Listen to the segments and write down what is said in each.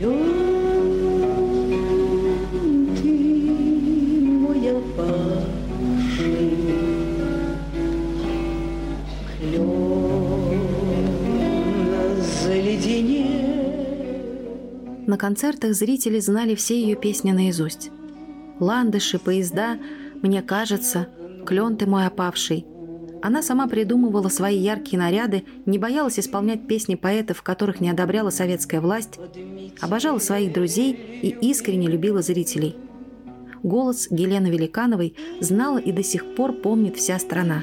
На концертах зрители знали все ее песни наизусть. «Ландыши», «Поезда», «Мне кажется», «Клен ты мой опавший». Она сама придумывала свои яркие наряды, не боялась исполнять песни поэтов, которых не одобряла советская власть, обожала своих друзей и искренне любила зрителей. Голос Гелены Великановой знала и до сих пор помнит вся страна.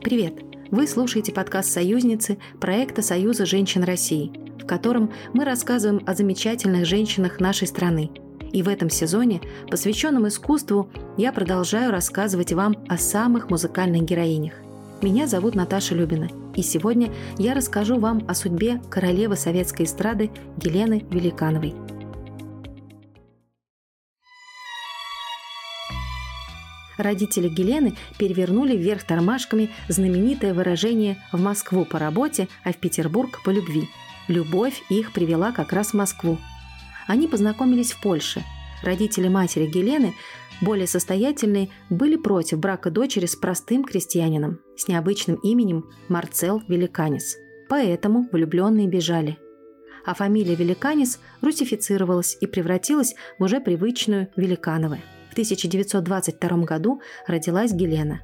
Привет! Вы слушаете подкаст «Союзницы» проекта Союза женщин России, в котором мы рассказываем о замечательных женщинах нашей страны. И в этом сезоне, посвященном искусству, я продолжаю рассказывать вам о самых музыкальных героинях. Меня зовут Наташа Любина, и сегодня я расскажу вам о судьбе королевы советской эстрады Елены Великановой – родители Гелены перевернули вверх тормашками знаменитое выражение «в Москву по работе, а в Петербург по любви». Любовь их привела как раз в Москву. Они познакомились в Польше. Родители матери Гелены, более состоятельные, были против брака дочери с простым крестьянином с необычным именем Марцел Великанис. Поэтому влюбленные бежали. А фамилия Великанис русифицировалась и превратилась в уже привычную Великановы. В 1922 году родилась Гелена.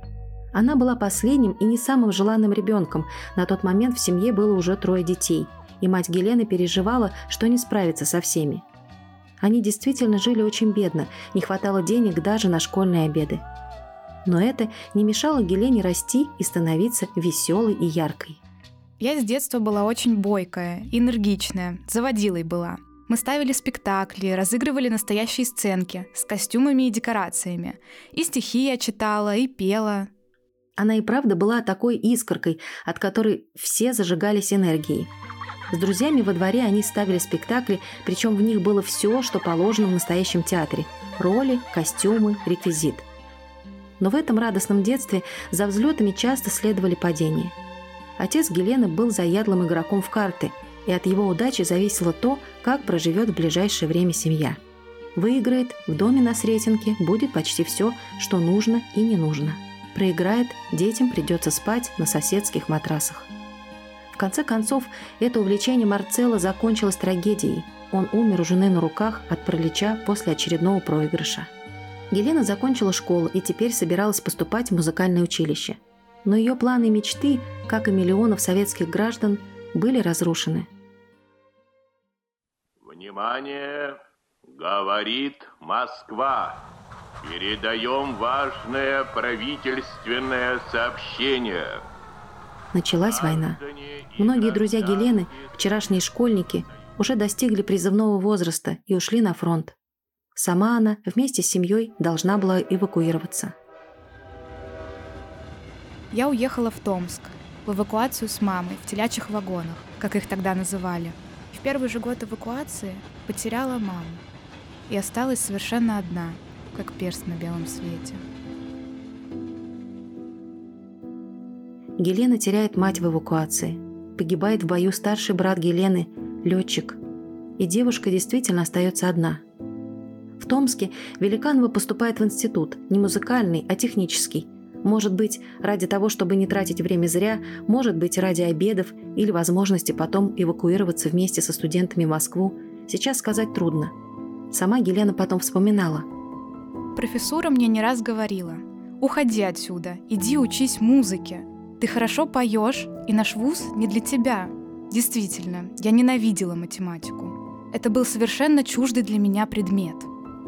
Она была последним и не самым желанным ребенком. На тот момент в семье было уже трое детей, и мать Гелены переживала, что не справится со всеми. Они действительно жили очень бедно, не хватало денег даже на школьные обеды. Но это не мешало Гелене расти и становиться веселой и яркой. Я с детства была очень бойкая, энергичная, заводилой была – мы ставили спектакли, разыгрывали настоящие сценки с костюмами и декорациями. И стихи я читала, и пела. Она и правда была такой искоркой, от которой все зажигались энергией. С друзьями во дворе они ставили спектакли, причем в них было все, что положено в настоящем театре – роли, костюмы, реквизит. Но в этом радостном детстве за взлетами часто следовали падения. Отец Гелены был заядлым игроком в карты – и от его удачи зависело то, как проживет в ближайшее время семья. Выиграет, в доме на Сретенке будет почти все, что нужно и не нужно. Проиграет, детям придется спать на соседских матрасах. В конце концов, это увлечение Марцелла закончилось трагедией. Он умер у жены на руках от паралича после очередного проигрыша. Елена закончила школу и теперь собиралась поступать в музыкальное училище. Но ее планы и мечты, как и миллионов советских граждан, были разрушены. Внимание! Говорит Москва. Передаем важное правительственное сообщение. Началась война. Многие друзья Гелены, вчерашние школьники, уже достигли призывного возраста и ушли на фронт. Сама она вместе с семьей должна была эвакуироваться. Я уехала в Томск – в эвакуацию с мамой в телячьих вагонах, как их тогда называли. В первый же год эвакуации потеряла маму и осталась совершенно одна, как перст на белом свете. Гелена теряет мать в эвакуации. Погибает в бою старший брат Гелены, летчик. И девушка действительно остается одна. В Томске Великанова поступает в институт, не музыкальный, а технический – может быть, ради того, чтобы не тратить время зря, может быть, ради обедов или возможности потом эвакуироваться вместе со студентами в Москву, сейчас сказать трудно. Сама Елена потом вспоминала. Профессура мне не раз говорила, уходи отсюда, иди учись музыке. Ты хорошо поешь, и наш вуз не для тебя. Действительно, я ненавидела математику. Это был совершенно чуждый для меня предмет.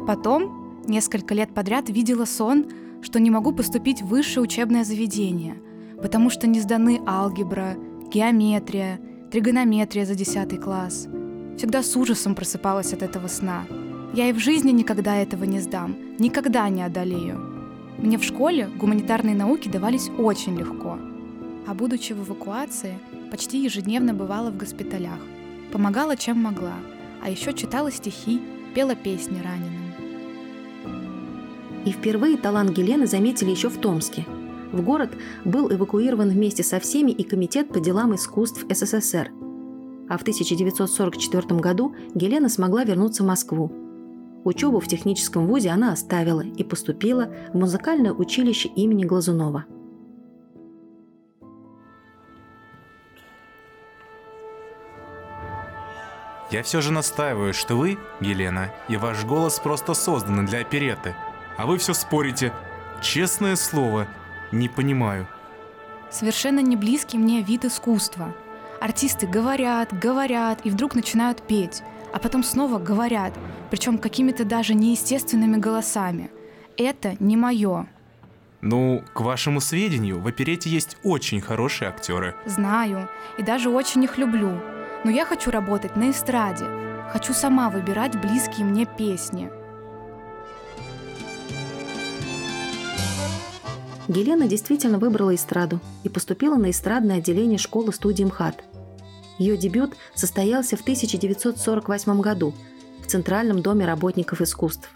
Потом, несколько лет подряд, видела сон, что не могу поступить в высшее учебное заведение, потому что не сданы алгебра, геометрия, тригонометрия за 10 класс. Всегда с ужасом просыпалась от этого сна. Я и в жизни никогда этого не сдам, никогда не одолею. Мне в школе гуманитарные науки давались очень легко. А будучи в эвакуации, почти ежедневно бывала в госпиталях. Помогала, чем могла, а еще читала стихи, пела песни раненым. И впервые талант Гелены заметили еще в Томске. В город был эвакуирован вместе со всеми и Комитет по делам искусств СССР. А в 1944 году Гелена смогла вернуться в Москву. Учебу в техническом вузе она оставила и поступила в музыкальное училище имени Глазунова. Я все же настаиваю, что вы, Елена, и ваш голос просто созданы для опереты. А вы все спорите. Честное слово, не понимаю. Совершенно не близкий мне вид искусства. Артисты говорят, говорят и вдруг начинают петь, а потом снова говорят, причем какими-то даже неестественными голосами. Это не мое. Ну, к вашему сведению, в оперете есть очень хорошие актеры. Знаю, и даже очень их люблю. Но я хочу работать на эстраде. Хочу сама выбирать близкие мне песни. Гелена действительно выбрала эстраду и поступила на эстрадное отделение школы-студии МХАТ. Ее дебют состоялся в 1948 году в Центральном доме работников искусств.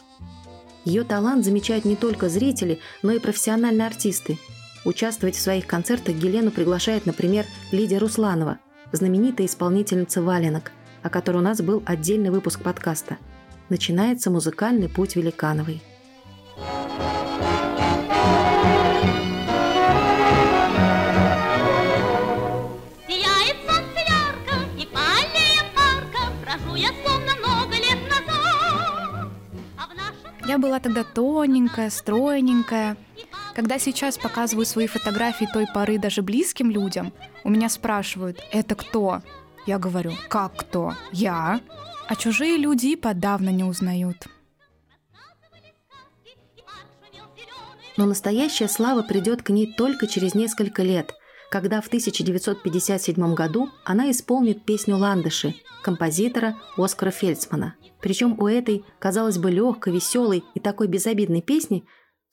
Ее талант замечают не только зрители, но и профессиональные артисты. Участвовать в своих концертах Гелену приглашает, например, Лидия Русланова – знаменитая исполнительница валенок, о которой у нас был отдельный выпуск подкаста. Начинается музыкальный путь Великановой. Я была тогда тоненькая, стройненькая, когда сейчас показываю свои фотографии той поры даже близким людям, у меня спрашивают, это кто? Я говорю, как кто? Я? А чужие люди подавно не узнают. Но настоящая слава придет к ней только через несколько лет, когда в 1957 году она исполнит песню «Ландыши» композитора Оскара Фельдсмана. Причем у этой, казалось бы, легкой, веселой и такой безобидной песни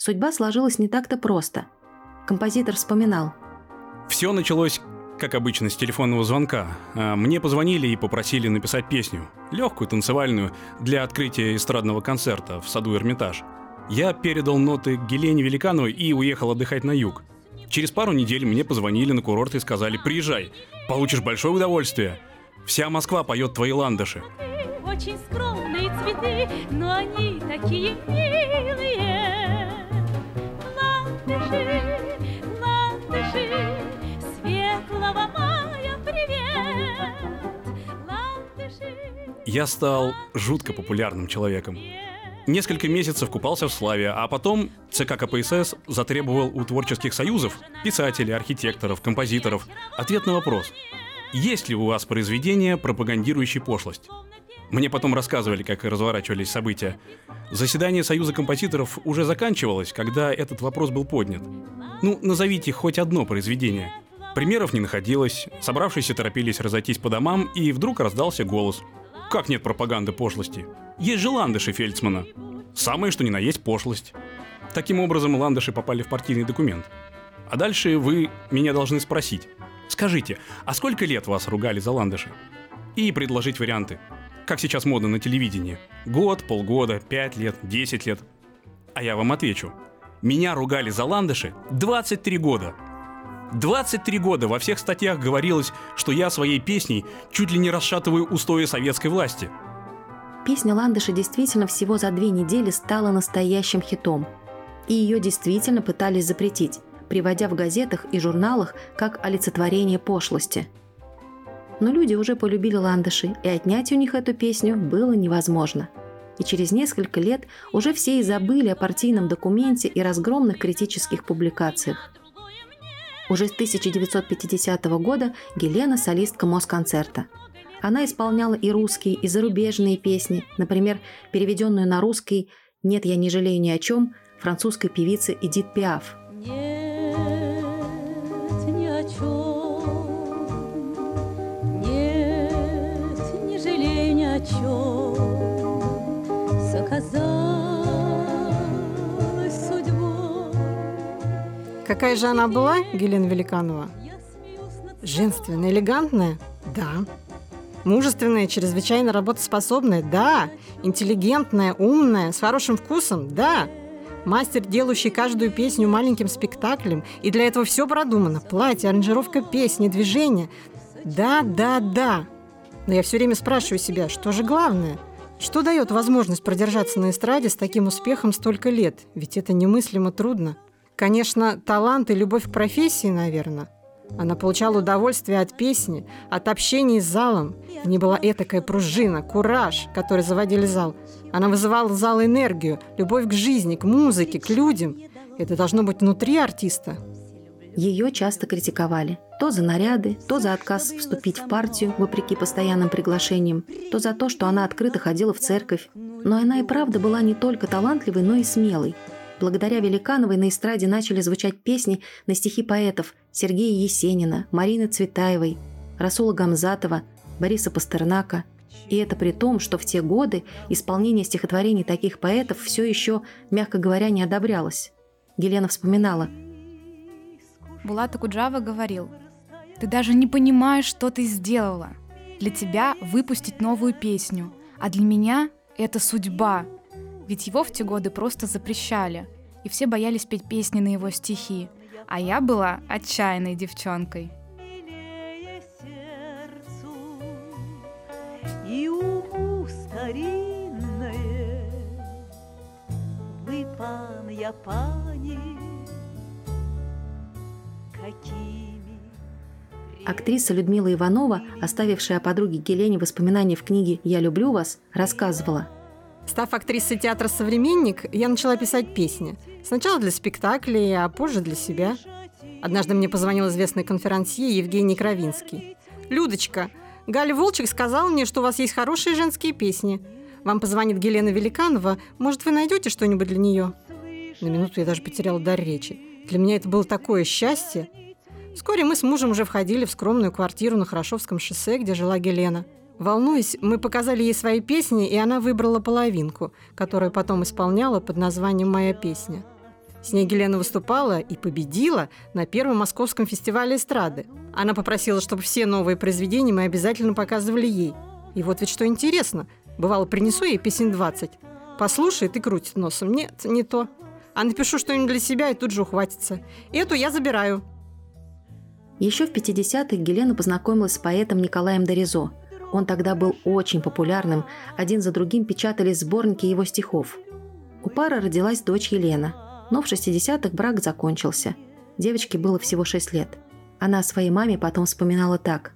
Судьба сложилась не так-то просто. Композитор вспоминал. Все началось, как обычно, с телефонного звонка. А, мне позвонили и попросили написать песню. Легкую, танцевальную, для открытия эстрадного концерта в саду Эрмитаж. Я передал ноты Гелене Великановой и уехал отдыхать на юг. Через пару недель мне позвонили на курорт и сказали «Приезжай, получишь большое удовольствие. Вся Москва поет твои ландыши». Очень скромные цветы, но они такие милые Я стал жутко популярным человеком. Несколько месяцев купался в славе, а потом ЦК КПСС затребовал у творческих союзов, писателей, архитекторов, композиторов, ответ на вопрос. Есть ли у вас произведение, пропагандирующее пошлость? Мне потом рассказывали, как разворачивались события. Заседание Союза композиторов уже заканчивалось, когда этот вопрос был поднят. Ну, назовите хоть одно произведение. Примеров не находилось, собравшиеся торопились разойтись по домам, и вдруг раздался голос. Как нет пропаганды пошлости? Есть же ландыши Фельдсмана. Самое, что ни на есть пошлость. Таким образом, ландыши попали в партийный документ. А дальше вы меня должны спросить. Скажите, а сколько лет вас ругали за ландыши? И предложить варианты как сейчас модно на телевидении. Год, полгода, пять лет, десять лет. А я вам отвечу. Меня ругали за ландыши 23 года. 23 года во всех статьях говорилось, что я своей песней чуть ли не расшатываю устои советской власти. Песня «Ландыши» действительно всего за две недели стала настоящим хитом. И ее действительно пытались запретить, приводя в газетах и журналах как олицетворение пошлости – но люди уже полюбили ландыши, и отнять у них эту песню было невозможно. И через несколько лет уже все и забыли о партийном документе и разгромных критических публикациях. Уже с 1950 года Гелена – солистка Москонцерта. Она исполняла и русские, и зарубежные песни, например, переведенную на русский «Нет, я не жалею ни о чем» французской певицы Эдит Пиаф – Какая же она была, Гелена Великанова? Женственная, элегантная? Да. Мужественная, чрезвычайно работоспособная? Да. Интеллигентная, умная, с хорошим вкусом? Да. Мастер, делающий каждую песню маленьким спектаклем, и для этого все продумано. Платье, аранжировка песни, движение. Да, да, да. Но я все время спрашиваю себя, что же главное? Что дает возможность продержаться на эстраде с таким успехом столько лет? Ведь это немыслимо трудно. Конечно, талант и любовь к профессии, наверное. Она получала удовольствие от песни, от общения с залом. В ней была этакая пружина, кураж, который заводили зал. Она вызывала в зал энергию, любовь к жизни, к музыке, к людям. Это должно быть внутри артиста. Ее часто критиковали. То за наряды, то за отказ вступить в партию, вопреки постоянным приглашениям, то за то, что она открыто ходила в церковь. Но она и правда была не только талантливой, но и смелой. Благодаря Великановой на эстраде начали звучать песни на стихи поэтов Сергея Есенина, Марины Цветаевой, Расула Гамзатова, Бориса Пастернака. И это при том, что в те годы исполнение стихотворений таких поэтов все еще, мягко говоря, не одобрялось. Елена вспоминала. Булат Акуджава говорил, «Ты даже не понимаешь, что ты сделала. Для тебя выпустить новую песню, а для меня это судьба, ведь его в те годы просто запрещали, и все боялись петь песни на его стихи, а я была отчаянной девчонкой. И уму старинное, вы, пан, я пани, какими Актриса Людмила Иванова, оставившая о подруге Гелене воспоминания в книге «Я люблю вас», рассказывала – Став актрисой театра «Современник», я начала писать песни. Сначала для спектаклей, а позже для себя. Однажды мне позвонил известный конферансье Евгений Кровинский. «Людочка, Галя Волчек сказала мне, что у вас есть хорошие женские песни. Вам позвонит Гелена Великанова. Может, вы найдете что-нибудь для нее?» На минуту я даже потеряла дар речи. Для меня это было такое счастье. Вскоре мы с мужем уже входили в скромную квартиру на Хорошовском шоссе, где жила Гелена – Волнуясь, мы показали ей свои песни, и она выбрала половинку, которую потом исполняла под названием «Моя песня». С ней Гелена выступала и победила на первом московском фестивале эстрады. Она попросила, чтобы все новые произведения мы обязательно показывали ей. И вот ведь что интересно. Бывало, принесу ей песен 20. Послушает и крутит носом. Нет, не то. А напишу что-нибудь для себя и тут же ухватится. Эту я забираю. Еще в 50-х Гелена познакомилась с поэтом Николаем Доризо – он тогда был очень популярным, один за другим печатались сборники его стихов. У пары родилась дочь Елена, но в 60-х брак закончился. Девочке было всего 6 лет. Она о своей маме потом вспоминала так.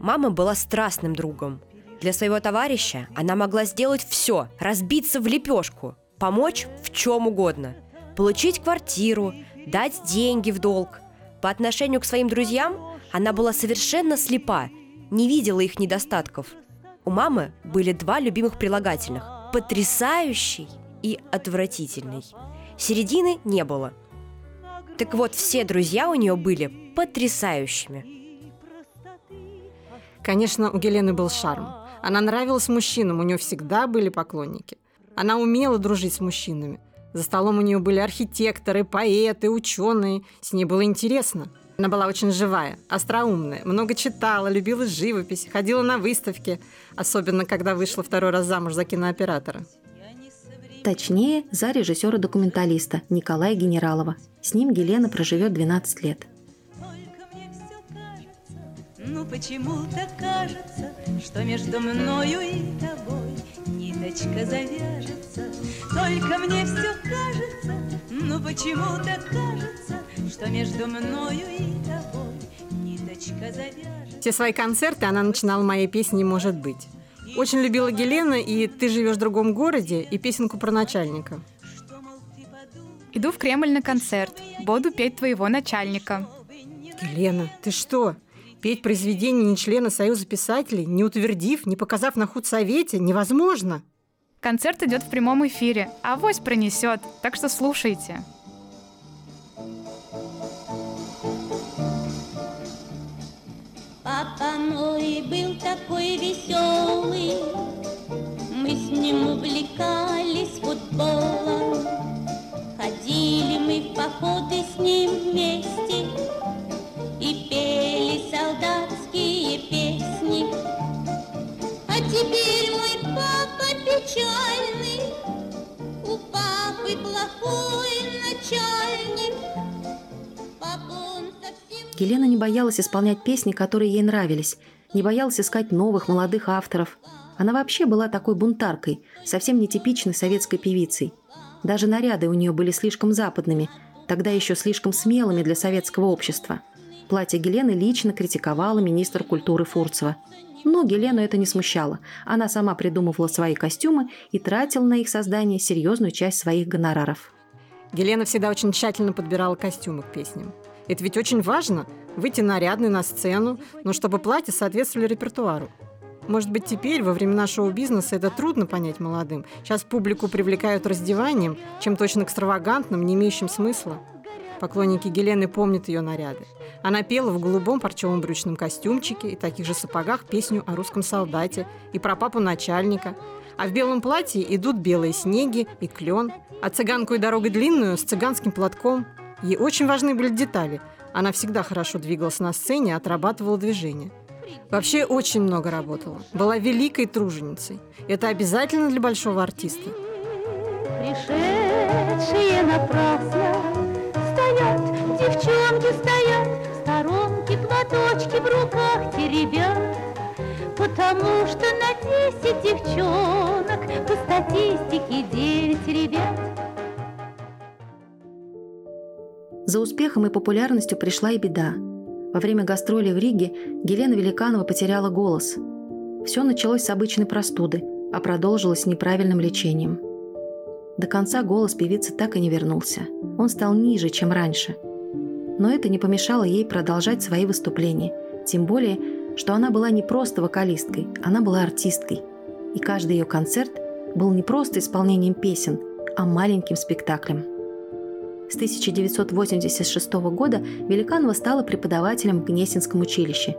«Мама была страстным другом. Для своего товарища она могла сделать все, разбиться в лепешку, помочь в чем угодно, получить квартиру, дать деньги в долг. По отношению к своим друзьям она была совершенно слепа не видела их недостатков. У мамы были два любимых прилагательных – потрясающий и отвратительный. Середины не было. Так вот, все друзья у нее были потрясающими. Конечно, у Гелены был шарм. Она нравилась мужчинам, у нее всегда были поклонники. Она умела дружить с мужчинами. За столом у нее были архитекторы, поэты, ученые. С ней было интересно – она была очень живая, остроумная, много читала, любила живопись, ходила на выставки, особенно когда вышла второй раз замуж за кинооператора. Точнее, за режиссера-документалиста Николая Генералова. С ним Гелена проживет 12 лет. Ну почему-то кажется, что между мною и тобой ниточка завяжется. Только мне все кажется, ну почему-то кажется, что между мною и тобой ниточка завяжет. Все свои концерты она начинала моей песней «Может быть». Очень любила Гелена и «Ты живешь в другом городе» и песенку про начальника. Иду в Кремль на концерт. Буду петь твоего начальника. Гелена, ты что? Петь произведение не члена Союза писателей, не утвердив, не показав на худсовете, невозможно. Концерт идет в прямом эфире, а авось пронесет, так что слушайте. Папа мой был такой веселый, Мы с ним увлекались футболом. Ходили мы в походы с ним вместе Гелена не боялась исполнять песни, которые ей нравились, не боялась искать новых молодых авторов. Она вообще была такой бунтаркой, совсем нетипичной советской певицей. Даже наряды у нее были слишком западными, тогда еще слишком смелыми для советского общества. Платье Гелены лично критиковала министр культуры Фурцева. Но Гелену это не смущало. Она сама придумывала свои костюмы и тратила на их создание серьезную часть своих гонораров. Гелена всегда очень тщательно подбирала костюмы к песням. Это ведь очень важно – выйти нарядной на сцену, но чтобы платье соответствовали репертуару. Может быть, теперь, во времена шоу-бизнеса, это трудно понять молодым. Сейчас публику привлекают раздеванием, чем-то очень экстравагантным, не имеющим смысла. Поклонники Гелены помнят ее наряды. Она пела в голубом парчевом брючном костюмчике и таких же сапогах песню о русском солдате и про папу начальника. А в белом платье идут белые снеги и клен, а цыганку и дорогу длинную с цыганским платком. Ей очень важны были детали. Она всегда хорошо двигалась на сцене, отрабатывала движения. Вообще очень много работала. Была великой труженицей. Это обязательно для большого артиста. Пришедшие напрасно стоят, девчонки стоят, в сторонке платочки в руках теребят. Потому что на десять девчонок по статистике девять ребят. За успехом и популярностью пришла и беда – во время гастролей в Риге Елена Великанова потеряла голос. Все началось с обычной простуды, а продолжилось неправильным лечением. До конца голос певицы так и не вернулся. Он стал ниже, чем раньше. Но это не помешало ей продолжать свои выступления. Тем более, что она была не просто вокалисткой, она была артисткой. И каждый ее концерт был не просто исполнением песен, а маленьким спектаклем. С 1986 года Великанова стала преподавателем в Гнесинском училище.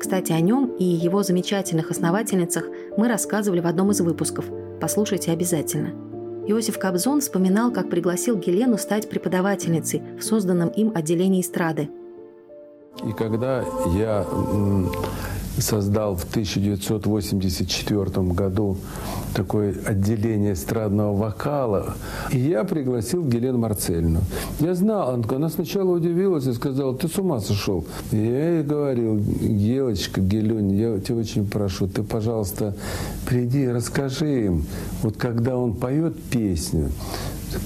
Кстати, о нем и его замечательных основательницах мы рассказывали в одном из выпусков. Послушайте обязательно. Иосиф Кобзон вспоминал, как пригласил Гелену стать преподавательницей в созданном им отделении эстрады. И когда я создал в 1984 году такое отделение эстрадного вокала. И я пригласил Гелену Марцельну. Я знал, она сначала удивилась и сказала, ты с ума сошел. И я ей говорил, Гелочка, Гелень, я тебя очень прошу, ты, пожалуйста, приди, расскажи им, вот когда он поет песню,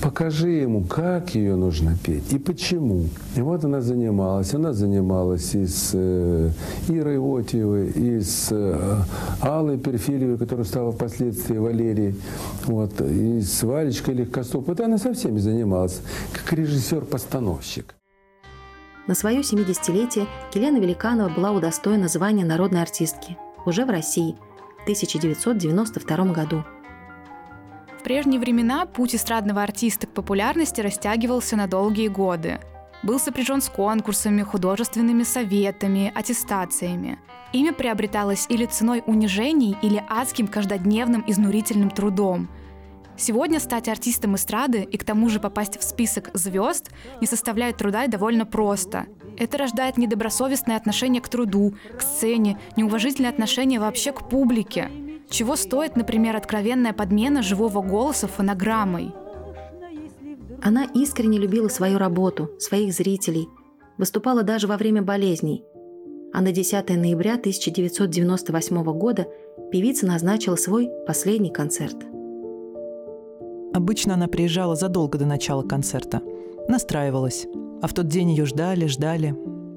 покажи ему, как ее нужно петь и почему. И вот она занималась. Она занималась и с э, Ирой Отьевой, и с э, Аллой Перфильевой, которая стала впоследствии Валерией, вот, и с Валечкой Легкостоп. Вот она со всеми занималась, как режиссер-постановщик. На свое 70-летие Елена Великанова была удостоена звания народной артистки уже в России в 1992 году. В прежние времена путь эстрадного артиста к популярности растягивался на долгие годы. Был сопряжен с конкурсами, художественными советами, аттестациями. Имя приобреталось или ценой унижений, или адским каждодневным изнурительным трудом. Сегодня стать артистом эстрады и к тому же попасть в список звезд не составляет труда и довольно просто. Это рождает недобросовестное отношение к труду, к сцене, неуважительное отношение вообще к публике. Чего стоит, например, откровенная подмена живого голоса фонограммой? Она искренне любила свою работу, своих зрителей, выступала даже во время болезней. А на 10 ноября 1998 года певица назначила свой последний концерт. Обычно она приезжала задолго до начала концерта. Настраивалась. А в тот день ее ждали, ждали.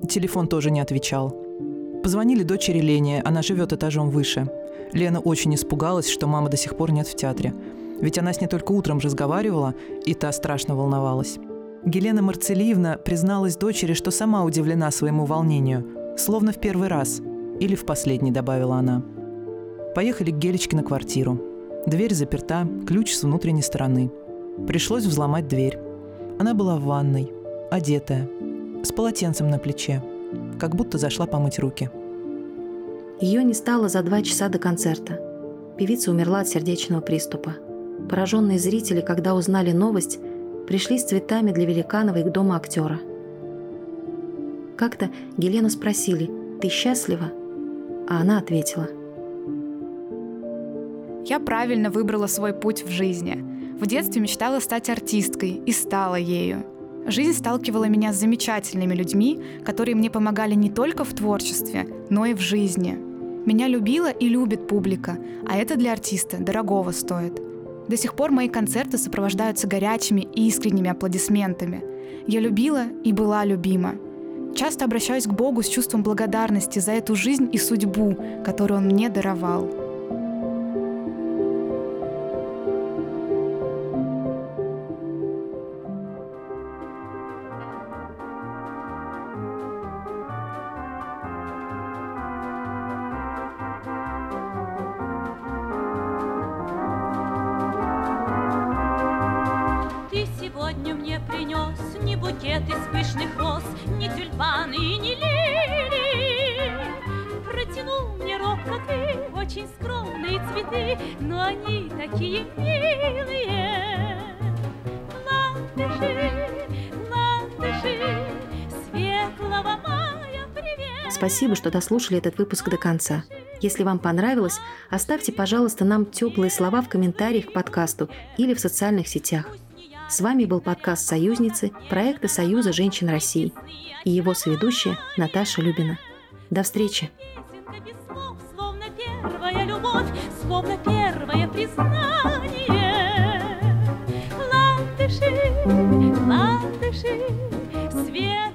Телефон тоже не отвечал. Позвонили дочери Лене, она живет этажом выше – Лена очень испугалась, что мама до сих пор нет в театре. Ведь она с ней только утром разговаривала, и та страшно волновалась. Гелена Марцелиевна призналась дочери, что сама удивлена своему волнению, словно в первый раз. Или в последний, добавила она. Поехали к Гелечке на квартиру. Дверь заперта, ключ с внутренней стороны. Пришлось взломать дверь. Она была в ванной, одетая, с полотенцем на плече, как будто зашла помыть руки – ее не стало за два часа до концерта. Певица умерла от сердечного приступа. Пораженные зрители, когда узнали новость, пришли с цветами для Великановой к дому актера. Как-то Елену спросили «Ты счастлива?» А она ответила «Я правильно выбрала свой путь в жизни. В детстве мечтала стать артисткой и стала ею. Жизнь сталкивала меня с замечательными людьми, которые мне помогали не только в творчестве, но и в жизни. Меня любила и любит публика, а это для артиста дорогого стоит. До сих пор мои концерты сопровождаются горячими и искренними аплодисментами. Я любила и была любима. Часто обращаюсь к Богу с чувством благодарности за эту жизнь и судьбу, которую Он мне даровал. Скромные цветы, но они такие милые. Ландыши, ландыши, светлого мая привет. Спасибо, что дослушали этот выпуск до конца. Если вам понравилось, оставьте, пожалуйста, нам теплые слова в комментариях к подкасту или в социальных сетях. С вами был подкаст «Союзницы» проекта Союза женщин России и его соведущая Наташа Любина. До встречи! Словно первая любовь, словно первое признание. Ландыши, ландыши, свет